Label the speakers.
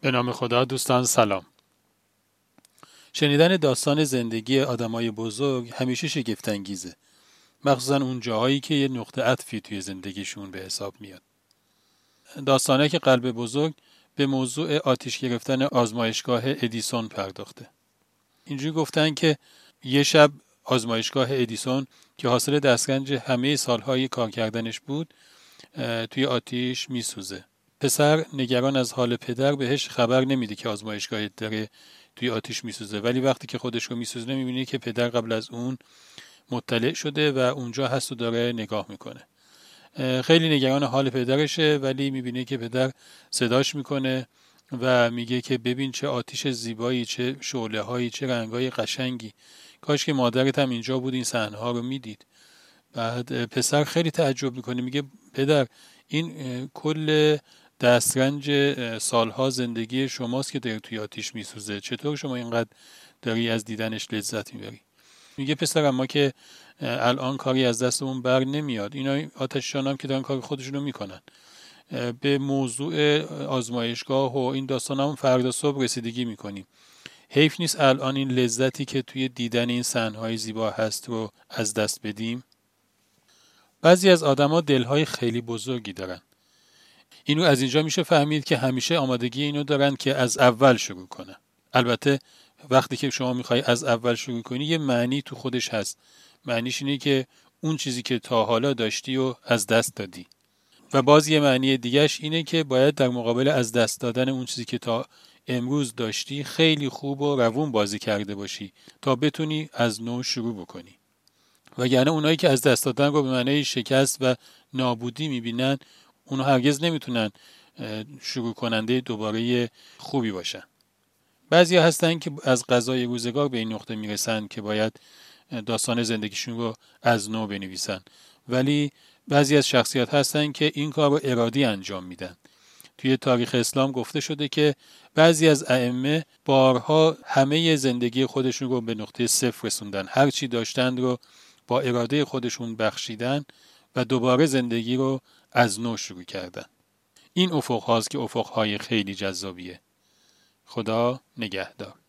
Speaker 1: به نام خدا دوستان سلام. شنیدن داستان زندگی آدمای بزرگ همیشه شگفت انگیزه مخصوصا اون جاهایی که یه نقطه عطفی توی زندگیشون به حساب میاد. داستانه که قلب بزرگ به موضوع آتیش گرفتن آزمایشگاه ادیسون پرداخته. اینجوری گفتن که یه شب آزمایشگاه ادیسون که حاصل دستگنج همه سالهای کار کردنش بود توی آتیش میسوزه. پسر نگران از حال پدر بهش خبر نمیده که آزمایشگاه داره توی آتیش میسوزه. ولی وقتی که خودش رو میسوزه می‌بینی که پدر قبل از اون مطلع شده و اونجا هست و داره نگاه می‌کنه. خیلی نگران حال پدرشه ولی می‌بینه که پدر صداش می‌کنه و میگه که ببین چه آتیش زیبایی چه شعله هایی چه رنگ های قشنگی. کاش که مادرت هم اینجا بود این صحنه ها رو می‌دید. بعد پسر خیلی تعجب می‌کنه. میگه پدر این کل دسترنج سالها زندگی شماست که داری توی آتیش میسوزه. چطور شما اینقدر داری از دیدنش لذت می‌بری؟ میگه پسرم ما که الان کاری از دستمون بر نمیاد. اینا آتششان هم که دارن کار خودشون رو می‌کنن به موضوع آزمایشگاه و این داستان هم فردا صبح رسیدگی می‌کنیم. حیف نیست الان این لذتی که توی دیدن این صحنه‌های زیبا هست رو از دست بدیم؟ بعضی از آدما دلهای خیلی بزرگی دارن. اینو از اینجا میشه فهمید که همیشه آمادگی اینو دارن که از اول شروع کنن البته وقتی که شما می‌خوای از اول شروع کنی یه معنی تو خودش هست. معنیش اینه که اون چیزی که تا حالا داشتی و از دست دادی. و باز یه معنی دیگهش اینه که باید در مقابل از دست دادن اون چیزی که تا امروز داشتی خیلی خوب و روون بازی کرده باشی تا بتونی از نو شروع بکنی. وگرنه اونایی که از دست دادن رو به معنی شکست و نابودی می‌بینن اونها هرگز نمی‌تونن شروع کننده دوباره خوبی باشن. بعضی هستن که از غذای روزگار به این نقطه می‌رسن که باید داستان زندگیشون رو از نو بنویسن. ولی بعضی از شخصیت هستن که این کار رو ارادی انجام میدن. توی تاریخ اسلام گفته شده که بعضی از ائمه بارها همه زندگی خودشون رو به نقطه صفر رسوندن. هر چی داشتند رو با اراده خودشون بخشیدن و دوباره زندگی رو از نو شروع کردن. این افق هاست که افق های خیلی جذابیه. خدا نگهدار.